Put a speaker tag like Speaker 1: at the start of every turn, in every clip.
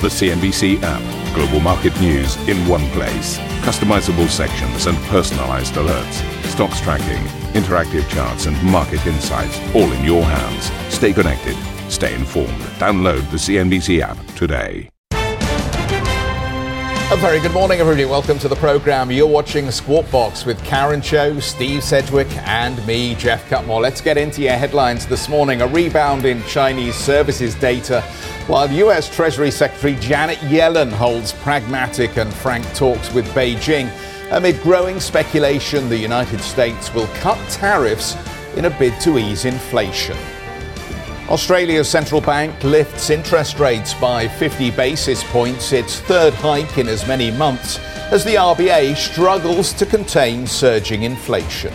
Speaker 1: The CNBC app. Global market news in one place. Customizable sections and personalized alerts. Stocks tracking, interactive charts, and market insights all in your hands. Stay connected. Stay informed. Download the CNBC app today.
Speaker 2: A very good morning, everybody. Welcome to the program. You're watching Squawk Box with Karen Tso, Steve Sedgwick, and me, Geoff Cutmore. Let's get into your headlines this morning. A rebound in Chinese services data while US Treasury Secretary Janet Yellen holds pragmatic and frank talks with Beijing amid growing speculation the United States will cut tariffs in a bid to ease inflation. Australia's central bank lifts interest rates by 50 basis points, its third hike in as many months, as the RBA struggles to contain surging inflation.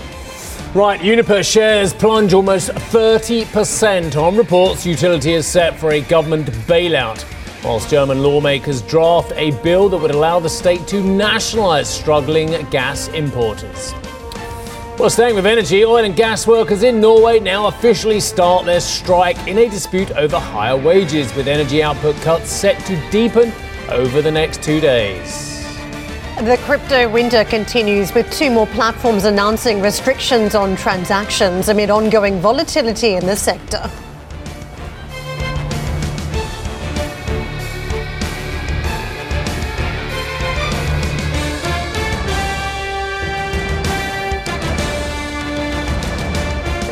Speaker 3: Right, Uniper shares plunge almost 30% on reports utility is set for a government bailout. Whilst German lawmakers draft a bill that would allow the state to nationalise struggling gas importers. Well, staying with energy, oil and gas workers in Norway now officially start their strike in a dispute over higher wages, with energy output cuts set to deepen over the next two days.
Speaker 4: The crypto winter continues with two more platforms announcing restrictions on transactions amid ongoing volatility in the sector.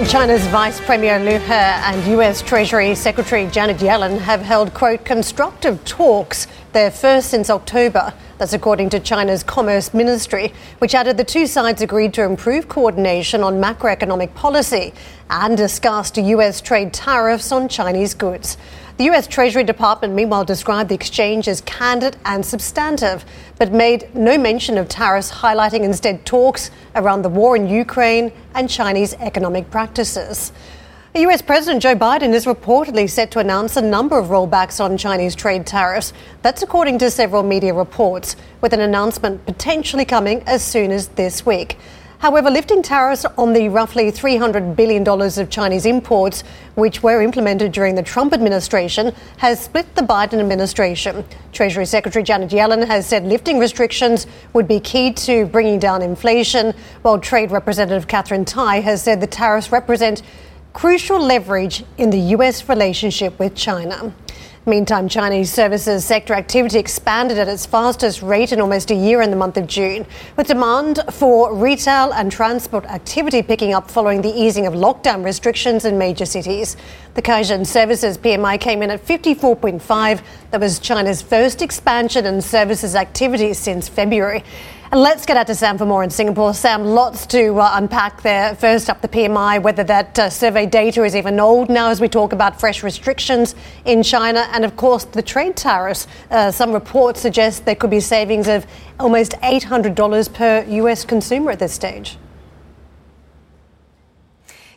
Speaker 4: China's Vice Premier Liu He and US Treasury Secretary Janet Yellen have held, quote, constructive talks, their first since October that's according to China's Commerce Ministry, which added the two sides agreed to improve coordination on macroeconomic policy and discussed US trade tariffs on Chinese goods. The US Treasury Department, meanwhile, described the exchange as candid and substantive, but made no mention of tariffs, highlighting instead talks around the war in Ukraine and Chinese economic practices. US President Joe Biden is reportedly set to announce a number of rollbacks on Chinese trade tariffs. That's according to several media reports, with an announcement potentially coming as soon as this week. However, lifting tariffs on the roughly $300 billion of Chinese imports, which were implemented during the Trump administration, has split the Biden administration. Treasury Secretary Janet Yellen has said lifting restrictions would be key to bringing down inflation, while Trade Representative Katherine Tai has said the tariffs represent crucial leverage in the US relationship with China. Meantime, Chinese services sector activity expanded at its fastest rate in almost a year in the month of June, with demand for retail and transport activity picking up following the easing of lockdown restrictions in major cities. The Caixin Services PMI came in at 54.5. That was China's first expansion in services activity since February. Let's get out to Sam for more in Singapore. Sam, lots to uh, unpack there. First up, the PMI, whether that uh, survey data is even old now as we talk about fresh restrictions in China. And of course, the trade tariffs. Uh, some reports suggest there could be savings of almost $800 per US consumer at this stage.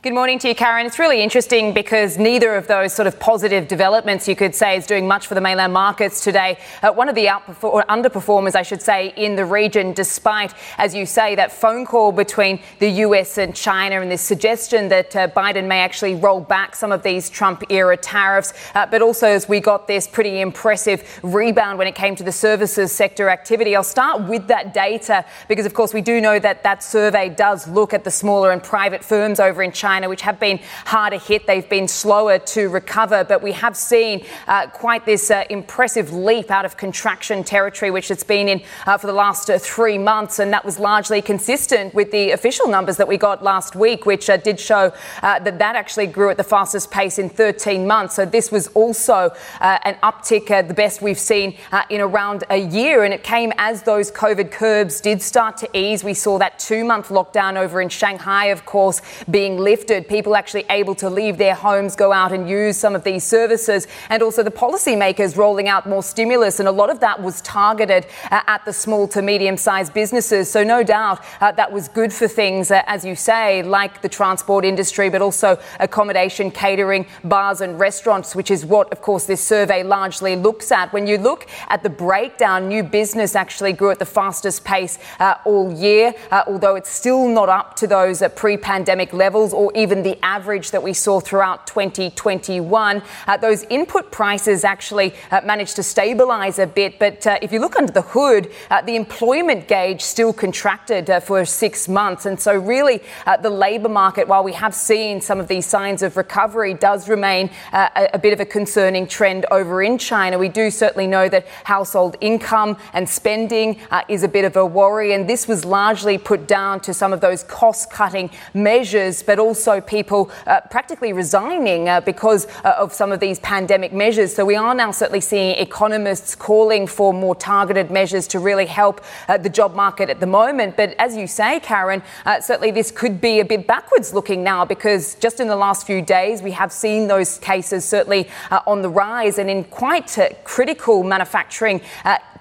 Speaker 5: Good morning to you, Karen. It's really interesting because neither of those sort of positive developments, you could say, is doing much for the mainland markets today. Uh, one of the outperform- underperformers, I should say, in the region, despite, as you say, that phone call between the US and China and this suggestion that uh, Biden may actually roll back some of these Trump era tariffs. Uh, but also, as we got this pretty impressive rebound when it came to the services sector activity. I'll start with that data because, of course, we do know that that survey does look at the smaller and private firms over in China China, which have been harder hit. They've been slower to recover, but we have seen uh, quite this uh, impressive leap out of contraction territory, which it's been in uh, for the last uh, three months. And that was largely consistent with the official numbers that we got last week, which uh, did show uh, that that actually grew at the fastest pace in 13 months. So this was also an uptick, the best we've seen in around a year. And it came as those COVID curbs did start to ease. We saw that two month lockdown over in Shanghai, of course, being lifted lifted, people actually able to leave their homes, go out and use some of these services, and also the policymakers rolling out more stimulus. And a lot of that was targeted uh, at the small to medium sized businesses. So, no doubt uh, that was good for things, uh, as you say, like the transport industry, but also accommodation, catering, bars, and restaurants, which is what, of course, this survey largely looks at. When you look at the breakdown, new business actually grew at the fastest pace uh, all year, uh, although it's still not up to those uh, pre pandemic levels or even the average that we saw throughout 2021. Uh, those input prices actually uh, managed to stabilize a bit, but uh, if you look under the hood, uh, the employment gauge still contracted uh, for six months. And so, really, the labor market, while we have seen some of these signs of recovery, does remain a, a bit of a concerning trend over in China. We do certainly know that household income and spending is a bit of a worry, and this was largely put down to some of those cost cutting measures, but also people uh, practically resigning uh, because uh, of some of these pandemic measures. So we are now certainly seeing economists calling for more targeted measures to really help uh, the job market at the moment. But as you say, Karen, uh, certainly this could be a bit backwards looking now because just in the last few days we have seen those cases certainly on the rise and in quite critical manufacturing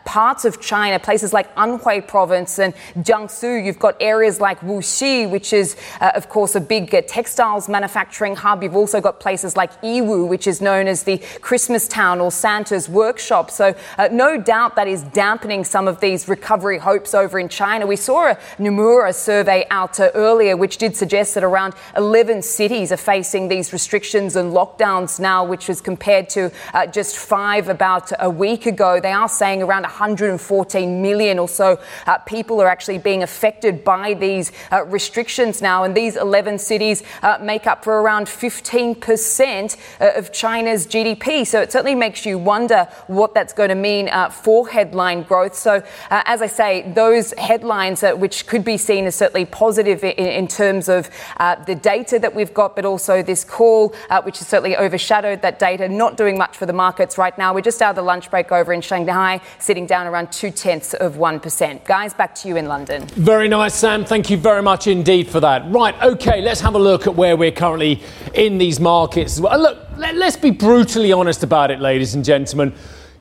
Speaker 5: parts of China, places like Anhui province and Jiangsu. You've got areas like Wuxi, which is, uh, of course, a big uh, textiles manufacturing hub. You've also got places like Yiwu, which is known as the Christmas town or Santa's workshop. So, uh, no doubt that is dampening some of these recovery hopes over in China. We saw a Nomura survey out uh, earlier, which did suggest that around 11 cities are facing these restrictions and lockdowns now, which was compared to uh, just five about a week ago. They are saying around 114 million or so uh, people are actually being affected by these uh, restrictions now. And these 11 cities uh, make up for around 15% uh, of China's GDP. So it certainly makes you wonder what that's going to mean uh, for headline growth. So, as I say, those headlines, which could be seen as certainly positive in, in terms of the data that we've got, but also this call, which has certainly overshadowed that data, not doing much for the markets right now. We're just out of the lunch break over in Shanghai, sitting down around two tenths of 1%. Guys, back to you in London.
Speaker 3: Very nice, Sam. Thank you very much indeed for that. Right, okay, let's have a look at where we're currently in these markets. Look, let, let's be brutally honest about it, ladies and gentlemen.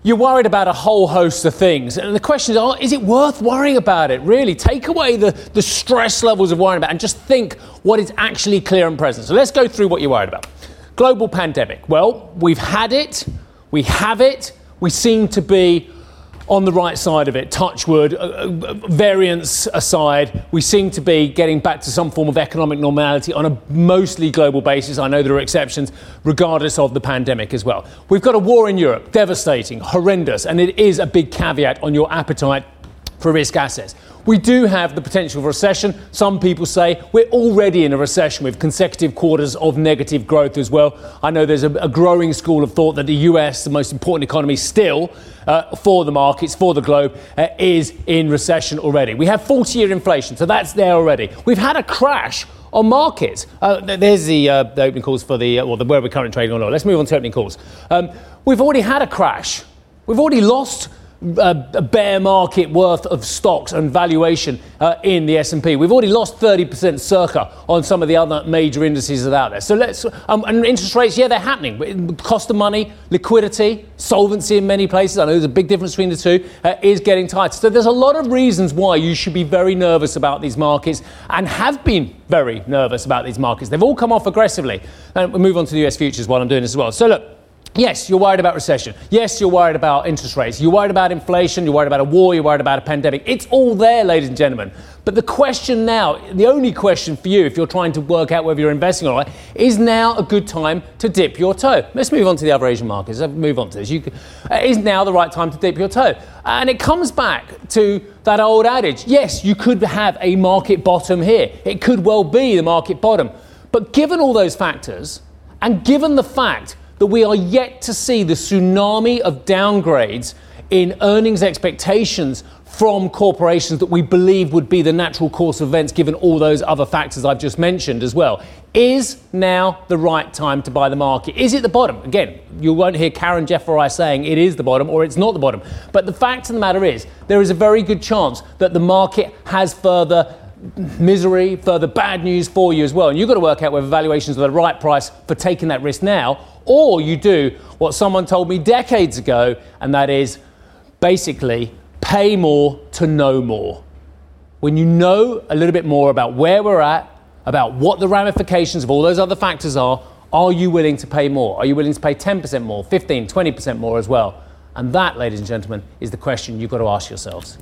Speaker 3: You're worried about a whole host of things. And the question is, is it worth worrying about it? Really? Take away the, the stress levels of worrying about and just think what is actually clear and present. So let's go through what you're worried about. Global pandemic. Well, we've had it, we have it, we seem to be on the right side of it, touch wood, uh, uh, variance aside, we seem to be getting back to some form of economic normality on a mostly global basis. I know there are exceptions, regardless of the pandemic as well. We've got a war in Europe, devastating, horrendous, and it is a big caveat on your appetite for risk assets. We do have the potential of recession. Some people say we're already in a recession with consecutive quarters of negative growth as well. I know there's a, a growing school of thought that the US, the most important economy still uh, for the markets, for the globe, uh, is in recession already. We have 40 year inflation, so that's there already. We've had a crash on markets. Uh, there's the, uh, the, opening calls for the, well, uh, the, where we're currently trading on oil. Let's move on to opening calls. Um, we've already had a crash. We've already lost a bear market worth of stocks and valuation uh, in the S&P. We've already lost 30% circa on some of the other major indices that are out there. So let's um, and interest rates, yeah, they're happening. But Cost of money, liquidity, solvency in many places. I know there's a big difference between the two. Uh, is getting tighter. So there's a lot of reasons why you should be very nervous about these markets and have been very nervous about these markets. They've all come off aggressively. And we'll move on to the US futures while I'm doing this as well. So look. Yes, you're worried about recession. Yes, you're worried about interest rates. You're worried about inflation. You're worried about a war. You're worried about a pandemic. It's all there, ladies and gentlemen. But the question now, the only question for you, if you're trying to work out whether you're investing or not, is now a good time to dip your toe? Let's move on to the other Asian markets. Let's move on to this. You, uh, is now the right time to dip your toe? And it comes back to that old adage. Yes, you could have a market bottom here. It could well be the market bottom. But given all those factors, and given the fact that we are yet to see the tsunami of downgrades in earnings expectations from corporations that we believe would be the natural course of events given all those other factors I've just mentioned as well. Is now the right time to buy the market? Is it the bottom? Again, you won't hear Karen, Geoff, or I saying it is the bottom or it's not the bottom. But the fact of the matter is, there is a very good chance that the market has further misery, further bad news for you as well. And you've got to work out whether valuations are the right price for taking that risk now, or you do what someone told me decades ago, and that is basically pay more to know more. When you know a little bit more about where we're at, about what the ramifications of all those other factors are, are you willing to pay more? Are you willing to pay 10% more, 15, 20% more as well? And that, ladies and gentlemen, is the question you've got to ask yourselves.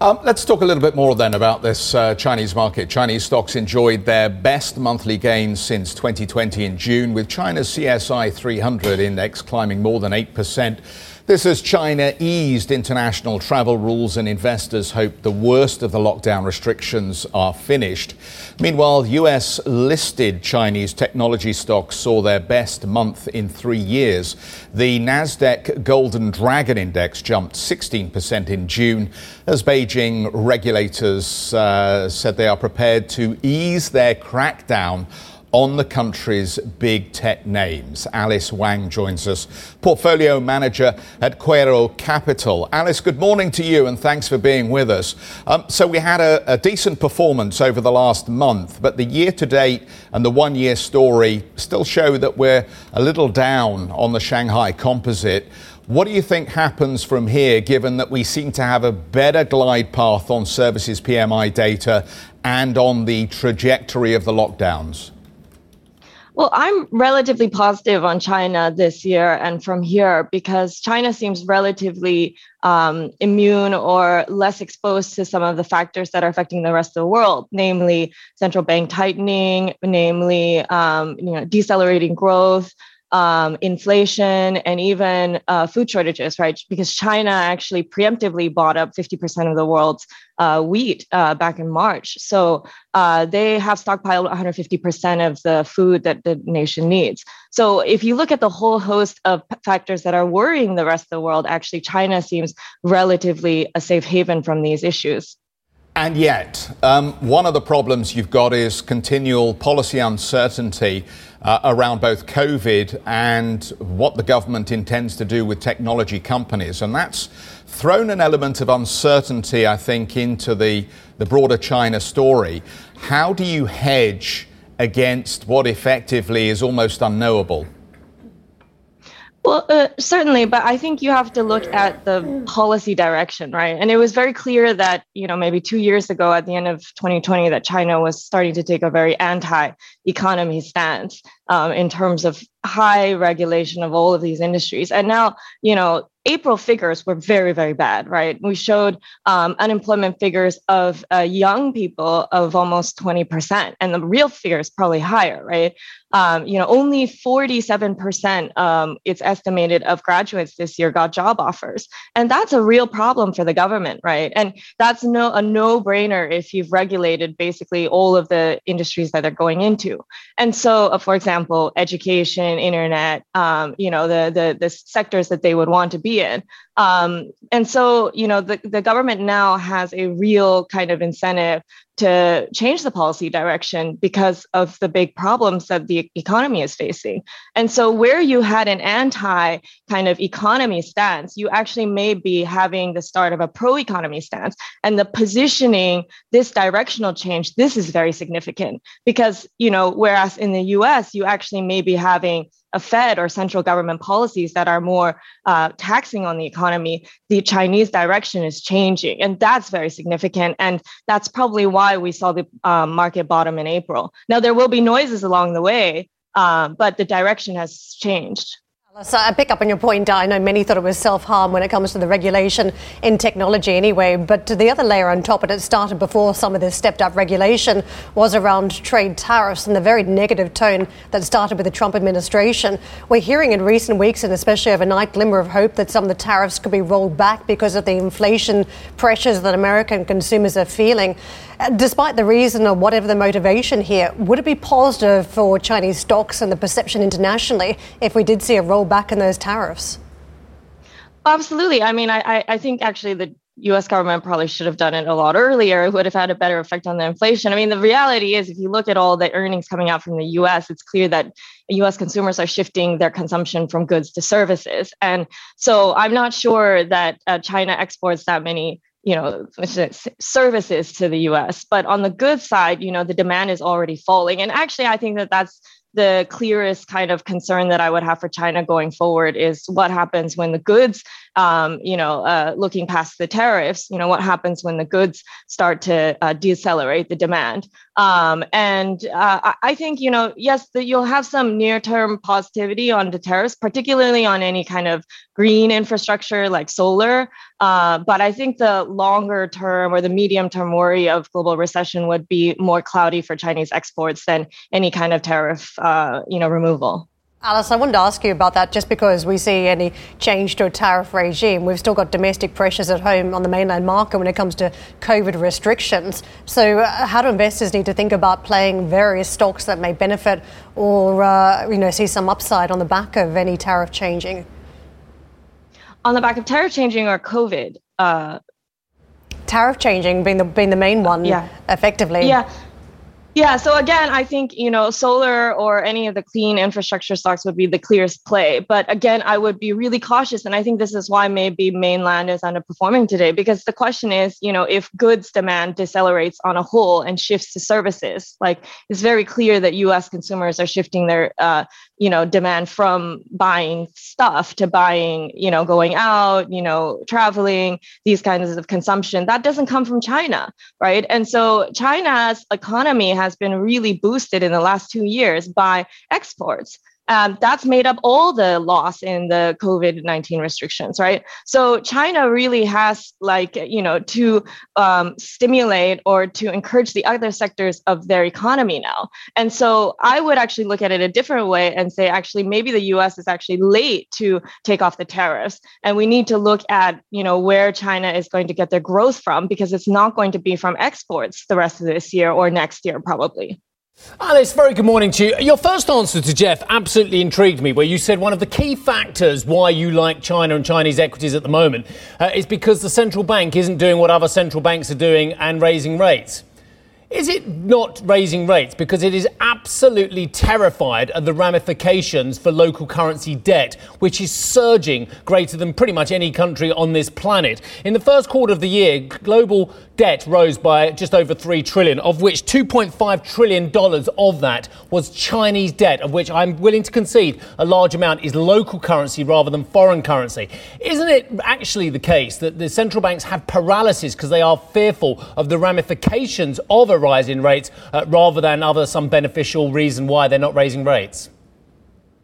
Speaker 2: Um, let's talk a little bit more then about this uh, Chinese market. Chinese stocks enjoyed their best monthly gains since 2020 in June, with China's CSI 300 index climbing more than 8%. This as China eased international travel rules and investors hope the worst of the lockdown restrictions are finished. Meanwhile, US listed Chinese technology stocks saw their best month in three years. The Nasdaq Golden Dragon Index jumped 16% in June as Beijing regulators uh, said they are prepared to ease their crackdown on the country's big tech names. Alice Wang joins us, portfolio manager at Quaero Capital. Alice, good morning to you and thanks for being with us. Um, so, we had a, a decent performance over the last month, but the year to date and the one year story still show that we're a little down on the Shanghai composite. What do you think happens from here, given that we seem to have a better glide path on services PMI data and on the trajectory of the lockdowns?
Speaker 6: Well, I'm relatively positive on China this year and from here because China seems relatively um, immune or less exposed to some of the factors that are affecting the rest of the world, namely central bank tightening, namely um, you know decelerating growth, um, inflation, and even uh, food shortages, right? Because China actually preemptively bought up 50% of the world's uh, wheat uh, back in March. So uh, they have stockpiled 150% of the food that the nation needs. So if you look at the whole host of factors that are worrying the rest of the world, actually, China seems relatively a safe haven from these issues.
Speaker 2: And yet, um, one of the problems you've got is continual policy uncertainty uh, around both COVID and what the government intends to do with technology companies. And that's thrown an element of uncertainty, I think, into the, the broader China story. How do you hedge against what effectively is almost unknowable?
Speaker 6: Well, uh, certainly, but I think you have to look at the policy direction, right? And it was very clear that, you know, maybe two years ago at the end of 2020, that China was starting to take a very anti economy stance um, in terms of high regulation of all of these industries. And now, you know, April figures were very, very bad, right? We showed um, unemployment figures of uh, young people of almost 20%, and the real figure is probably higher, right? Um, you know, only 47%, um, it's estimated, of graduates this year got job offers. And that's a real problem for the government, right? And that's no a no-brainer if you've regulated basically all of the industries that they're going into. And so, uh, for example, education, internet, um, you know, the, the, the sectors that they would want to be in. Um, and so, you know, the, the government now has a real kind of incentive to change the policy direction because of the big problems that the economy is facing. And so, where you had an anti kind of economy stance, you actually may be having the start of a pro economy stance. And the positioning, this directional change, this is very significant because, you know, whereas in the US, you actually may be having a Fed or central government policies that are more uh, taxing on the economy, the Chinese direction is changing. And that's very significant. And that's probably why we saw the um, market bottom in April. Now, there will be noises along the way, um, but the direction has changed.
Speaker 4: So I pick up on your point. I know many thought it was self-harm when it comes to the regulation in technology anyway, but the other layer on top, and it started before some of this stepped-up regulation, was around trade tariffs and the very negative tone that started with the Trump administration. We're hearing in recent weeks, and especially overnight, glimmer of hope that some of the tariffs could be rolled back because of the inflation pressures that American consumers are feeling. Uh, despite the reason or whatever the motivation here, would it be positive for Chinese stocks and the perception internationally if we did see a rollback in those tariffs?
Speaker 6: Absolutely. I mean, I, I think actually the US government probably should have done it a lot earlier. It would have had a better effect on the inflation. I mean, the reality is, if you look at all the earnings coming out from the US, it's clear that US consumers are shifting their consumption from goods to services. And so I'm not sure that uh, China exports that many you know services to the US but on the good side you know the demand is already falling and actually I think that that's the clearest kind of concern that I would have for China going forward is what happens when the goods, um, you know, uh, looking past the tariffs, you know, what happens when the goods start to uh, decelerate the demand. Um, and uh, I think, you know, yes, the, you'll have some near term positivity on the tariffs, particularly on any kind of green infrastructure like solar. Uh, but I think the longer term or the medium term worry of global recession would be more cloudy for Chinese exports than any kind of tariff, uh, you know, removal.
Speaker 4: Alice, I wanted to ask you about that just because we see any change to a tariff regime. We've still got domestic pressures at home on the mainland market when it comes to COVID restrictions. So, uh, how do investors need to think about playing various stocks that may benefit or uh, you know see some upside on the back of any tariff changing?
Speaker 6: On the back of tariff changing or COVID? Uh,
Speaker 4: tariff changing being the being the main one, yeah. effectively.
Speaker 6: Yeah. Yeah, so again, I think you know solar or any of the clean infrastructure stocks would be the clearest play. But again, I would be really cautious, and I think this is why maybe mainland is underperforming today because the question is, you know, if goods demand decelerates on a whole and shifts to services, like it's very clear that U.S. consumers are shifting their, uh, you know, demand from buying stuff to buying, you know, going out, you know, traveling, these kinds of consumption. That doesn't come from China, right? And so China's economy has been really boosted in the last two years by exports. Um, that's made up all the loss in the COVID 19 restrictions, right? So China really has, like, you know, to um, stimulate or to encourage the other sectors of their economy now. And so I would actually look at it a different way and say, actually, maybe the US is actually late to take off the tariffs. And we need to look at, you know, where China is going to get their growth from because it's not going to be from exports the rest of this year or next year, probably.
Speaker 3: Alice, very good morning to you. Your first answer to Geoff absolutely intrigued me, where you said one of the key factors why you like China and Chinese equities at the moment uh, is because the central bank isn't doing what other central banks are doing and raising rates. Is it not raising rates because it is absolutely terrified of the ramifications for local currency debt, which is surging greater than pretty much any country on this planet? In the first quarter of the year, global debt rose by just over 3 trillion, of which 2.5 trillion dollars of that was Chinese debt, of which I'm willing to concede a large amount is local currency rather than foreign currency. Isn't it actually the case that the central banks have paralysis because they are fearful of the ramifications of a rise in rates uh, rather than other some beneficial reason why they're not raising rates?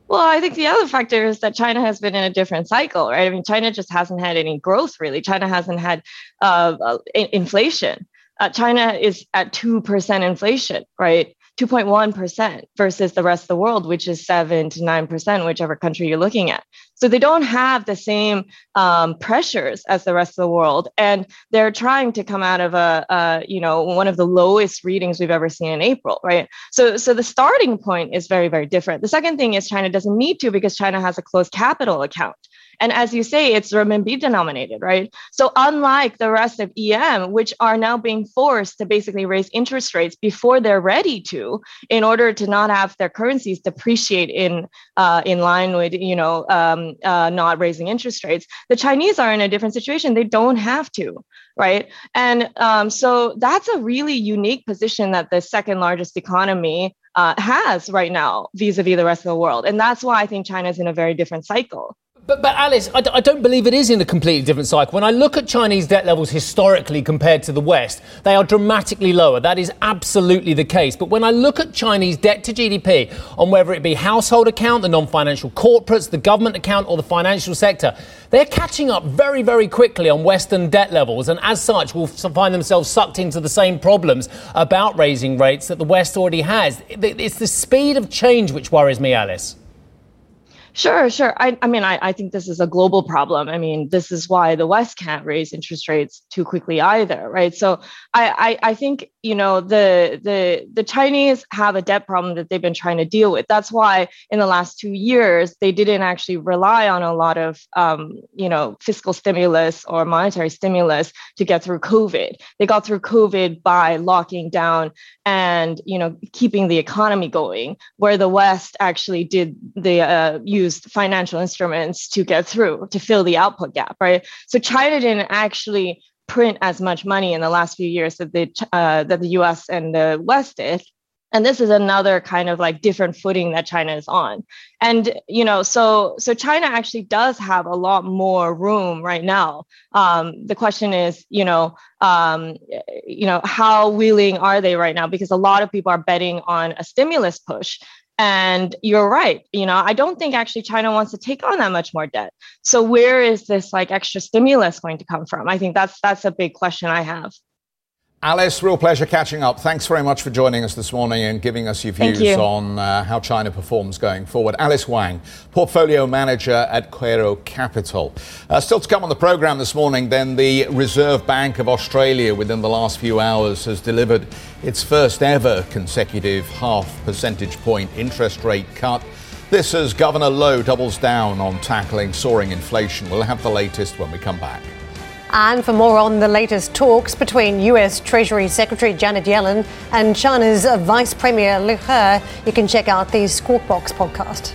Speaker 6: Well, I think the other factor is that China has been in a different cycle, right? I mean, China just hasn't had any growth really. China hasn't had uh, uh inflation. Uh, China is at 2% inflation, right? 2.1% versus the rest of the world, which is 7 to 9%, whichever country you're looking at. So they don't have the same um, pressures as the rest of the world. And they're trying to come out of a, a, you know, one of the lowest readings we've ever seen in April, right? So, so the starting point is very, very different. The second thing is China doesn't need to because China has a closed capital account. And as you say, it's renminbi denominated, right? So unlike the rest of EM, which are now being forced to basically raise interest rates before they're ready to, in order to not have their currencies depreciate in uh, in line with you know um, uh, not raising interest rates, the Chinese are in a different situation. They don't have to, right? And um, so that's a really unique position that the second largest economy uh, has right now vis-a-vis the rest of the world and that's why i think china is in a very different cycle
Speaker 3: but, but Alice, I d- I don't believe it is in a completely different cycle. When I look at Chinese debt levels historically compared to the West, they are dramatically lower. That is absolutely the case. But when I look at Chinese debt to GDP, on whether it be household account, the non financial corporates, the government account, or the financial sector, they're catching up very, very quickly on Western debt levels. And as such, will find themselves sucked into the same problems about raising rates that the West already has. It's the speed of change which worries me, Alice.
Speaker 6: Sure, sure. I, I mean, I, I think this is a global problem. I mean, this is why the West can't raise interest rates too quickly either, right? So I, I, I think you know the the the Chinese have a debt problem that they've been trying to deal with. That's why in the last two years they didn't actually rely on a lot of um, you know fiscal stimulus or monetary stimulus to get through COVID. They got through COVID by locking down and you know keeping the economy going, where the West actually did the uh, used financial instruments to get through to fill the output gap, right? So China didn't actually print as much money in the last few years that the uh, that the U.S. and the West did. and this is another kind of like different footing that china is on and you know so so china actually does have a lot more room right now um, the question is you know um, you know how willing are they right now because a lot of people are betting on a stimulus push and you're right you know i don't think actually china wants to take on that much more debt. So where is this like extra stimulus going to come from? I think that's that's a big question i have
Speaker 2: Alice, real pleasure catching up. Thanks very much for joining us this morning and giving us your views
Speaker 6: you.
Speaker 2: on uh, how China performs going forward. Alice Wang, Portfolio Manager at Quaero Capital. Uh, still to come on the programme this morning, then the Reserve Bank of Australia within the last few hours has delivered its first ever consecutive half percentage point interest rate cut. This as Governor Lowe doubles down on tackling soaring inflation. We'll have the latest when we come back.
Speaker 4: And for more on the latest talks between US Treasury Secretary Janet Yellen and China's Vice Premier Liu He, you can check out the Squawk Box podcast.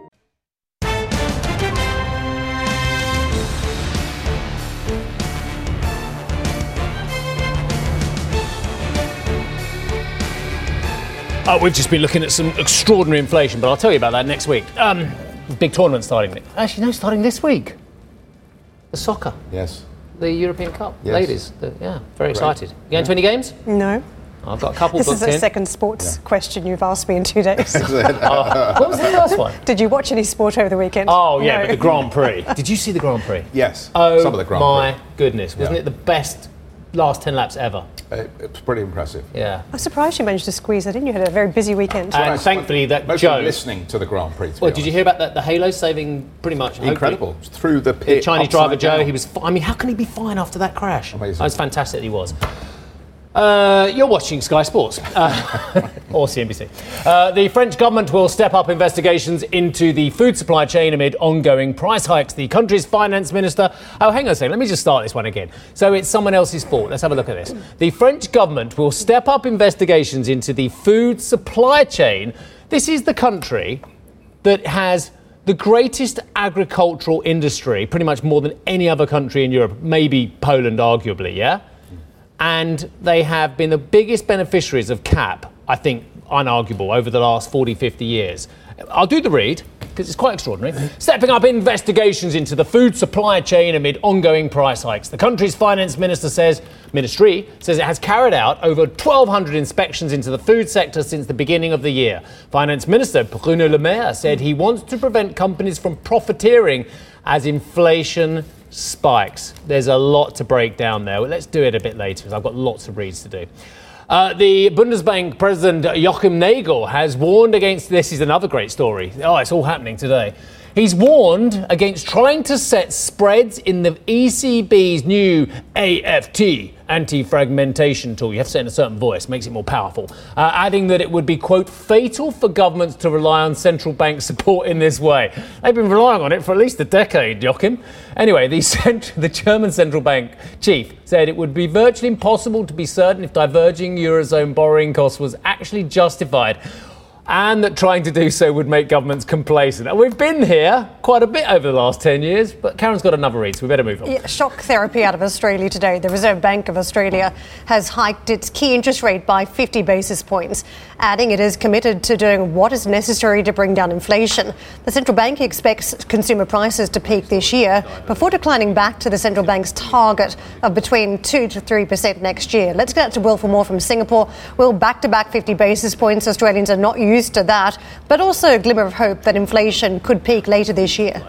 Speaker 3: Uh, we've just been looking at some extraordinary inflation, but I'll tell you about that next week. Um, big tournament starting. Actually, no, starting this week. The soccer,
Speaker 2: Yes.
Speaker 3: the European Cup,
Speaker 2: Yes.
Speaker 3: ladies. The, yeah, very excited. You going to any games?
Speaker 4: No.
Speaker 3: I've got a couple
Speaker 4: This is
Speaker 3: booked
Speaker 4: the
Speaker 3: in.
Speaker 4: second sports question you've asked me in two days.
Speaker 3: What was the first one?
Speaker 4: Did you watch any sport over the weekend?
Speaker 3: Oh yeah,
Speaker 4: No.
Speaker 3: but the Grand Prix. Did you see the Grand Prix?
Speaker 2: Yes.
Speaker 3: Oh
Speaker 2: Some of the Grand
Speaker 3: my
Speaker 2: Prix.
Speaker 3: goodness! Wasn't
Speaker 2: Yeah.
Speaker 3: it the best last ten laps ever?
Speaker 2: Uh, It's pretty impressive.
Speaker 3: Yeah.
Speaker 4: I'm surprised you managed to squeeze that in. You had a very busy weekend.
Speaker 3: And thankfully, that
Speaker 2: Mostly
Speaker 3: Joe.
Speaker 2: listening to the Grand Prix. to be
Speaker 3: Well, did you hear about the, the Halo saving pretty much? hopefully,
Speaker 2: Incredible. Through the
Speaker 3: The. Chinese
Speaker 2: upside
Speaker 3: driver
Speaker 2: Zhou,
Speaker 3: he was. Fi- I mean, how can he be fine after that crash?
Speaker 2: Amazing.
Speaker 3: That was fantastic. He was. Uh, you're watching Sky Sports uh, or CNBC. Uh, the French government will step up investigations into the food supply chain amid ongoing price hikes. The country's finance minister. Oh, hang on a second. Let me just start this one again. So it's someone else's fault. Let's have a look at this. The French government will step up investigations into the food supply chain. This is the country that has the greatest agricultural industry, pretty much more than any other country in Europe, maybe Poland, arguably, yeah? And they have been the biggest beneficiaries of CAP, I think, unarguable, over the last 40, 50 years. I'll do the read because it's quite extraordinary. Stepping up investigations into the food supply chain amid ongoing price hikes. The country's finance minister says, ministry says it has carried out over 1,200 inspections into the food sector since the beginning of the year. Finance Minister Bruno Le Maire said he wants to prevent companies from profiteering as inflation spikes. There's a lot to break down there. Let's do it a bit later because I've got lots of reads to do. Uh, the Bundesbank president Joachim Nagel has warned against this. Is another great story. Oh, it's all happening today. He's warned against trying to set spreads in the ECB's new AFT anti-fragmentation tool. You have to say it in a certain voice, makes it more powerful. Uh, adding that it would be quote fatal for governments to rely on central bank support in this way. They've been relying on it for at least a decade, Joachim. Anyway, the, cent- the German central bank chief said it would be virtually impossible to be certain if diverging eurozone borrowing costs was actually justified and that trying to do so would make governments complacent. And we've been here quite a bit over the last 10 years, but Karen's got another read, so we better move on.
Speaker 4: Yeah, shock therapy out of Australia today. The Reserve Bank of Australia has hiked its key interest rate by 50 basis points, adding it is committed to doing what is necessary to bring down inflation. The central bank expects consumer prices to peak this year before declining back to the central bank's target of between 2 to 3% next year. Let's get out to Will for more from Singapore. Will, back to back 50 basis points. Australians are not used to that, but also a glimmer of hope that inflation could peak later this year.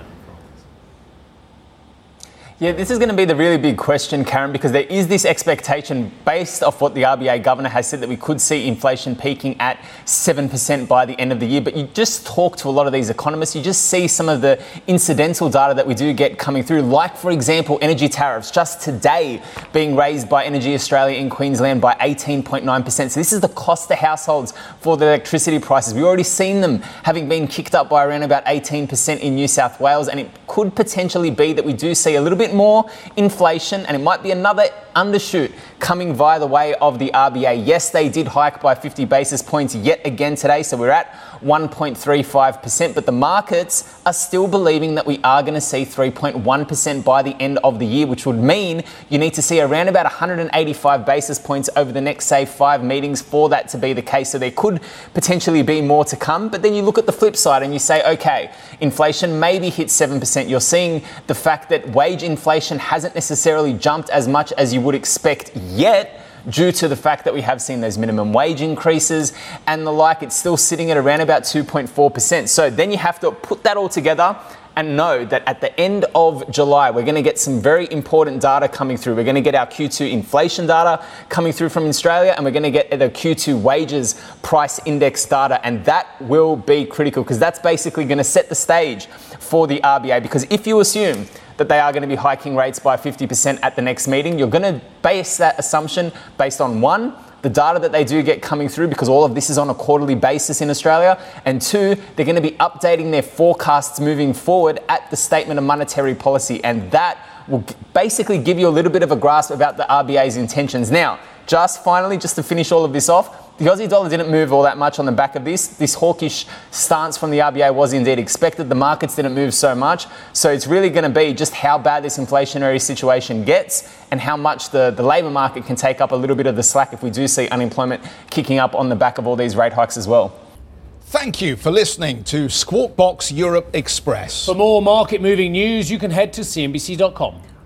Speaker 7: Yeah, this is going to be the really big question, Karen, because there is this expectation based off what the RBA governor has said that we could see inflation peaking at 7% by the end of the year. But you just talk to a lot of these economists, you just see some of the incidental data that we do get coming through, like, for example, energy tariffs just today being raised by Energy Australia in Queensland by 18.9%. So this is the cost to households for the electricity prices. We've already seen them having been kicked up by around about 18% in New South Wales, and it could potentially be that we do see a little bit more inflation, and it might be another undershoot coming via the way of the RBA. Yes, they did hike by 50 basis points yet again today, so we're at 1.35%, but the markets are still believing that we are going to see 3.1% by the end of the year, which would mean you need to see around about 185 basis points over the next, say, five meetings for that to be the case. So there could potentially be more to come. But then you look at the flip side and you say, okay, inflation maybe hit 7%. You're seeing the fact that wage inflation hasn't necessarily jumped as much as you would expect yet due to the fact that we have seen those minimum wage increases and the like. It's still sitting at around about 2.4%. So then you have to put that all together and know that at the end of July, we're going to get some very important data coming through. We're going to get our Q2 inflation data coming through from Australia, and we're going to get the Q2 wages price index data, and that will be critical because that's basically going to set the stage for the RBA. Because if you assume that they are going to be hiking rates by 50% at the next meeting, you're going to base that assumption based on one, the data that they do get coming through because all of this is on a quarterly basis in Australia. And two, they're going to be updating their forecasts moving forward at the statement of monetary policy. And that will basically give you a little bit of a grasp about the RBA's intentions. Now, just finally, just to finish all of this off, the Aussie dollar didn't move all that much on the back of this. This hawkish stance from the RBA was indeed expected. The markets didn't move so much. So it's really going to be just how bad this inflationary situation gets and how much the, the labour market can take up a little bit of the slack if we do see unemployment kicking up on the back of all these rate hikes as well.
Speaker 2: Thank you for listening to Squawk Box Europe Express.
Speaker 3: For more market moving news, you can head to CNBC.com.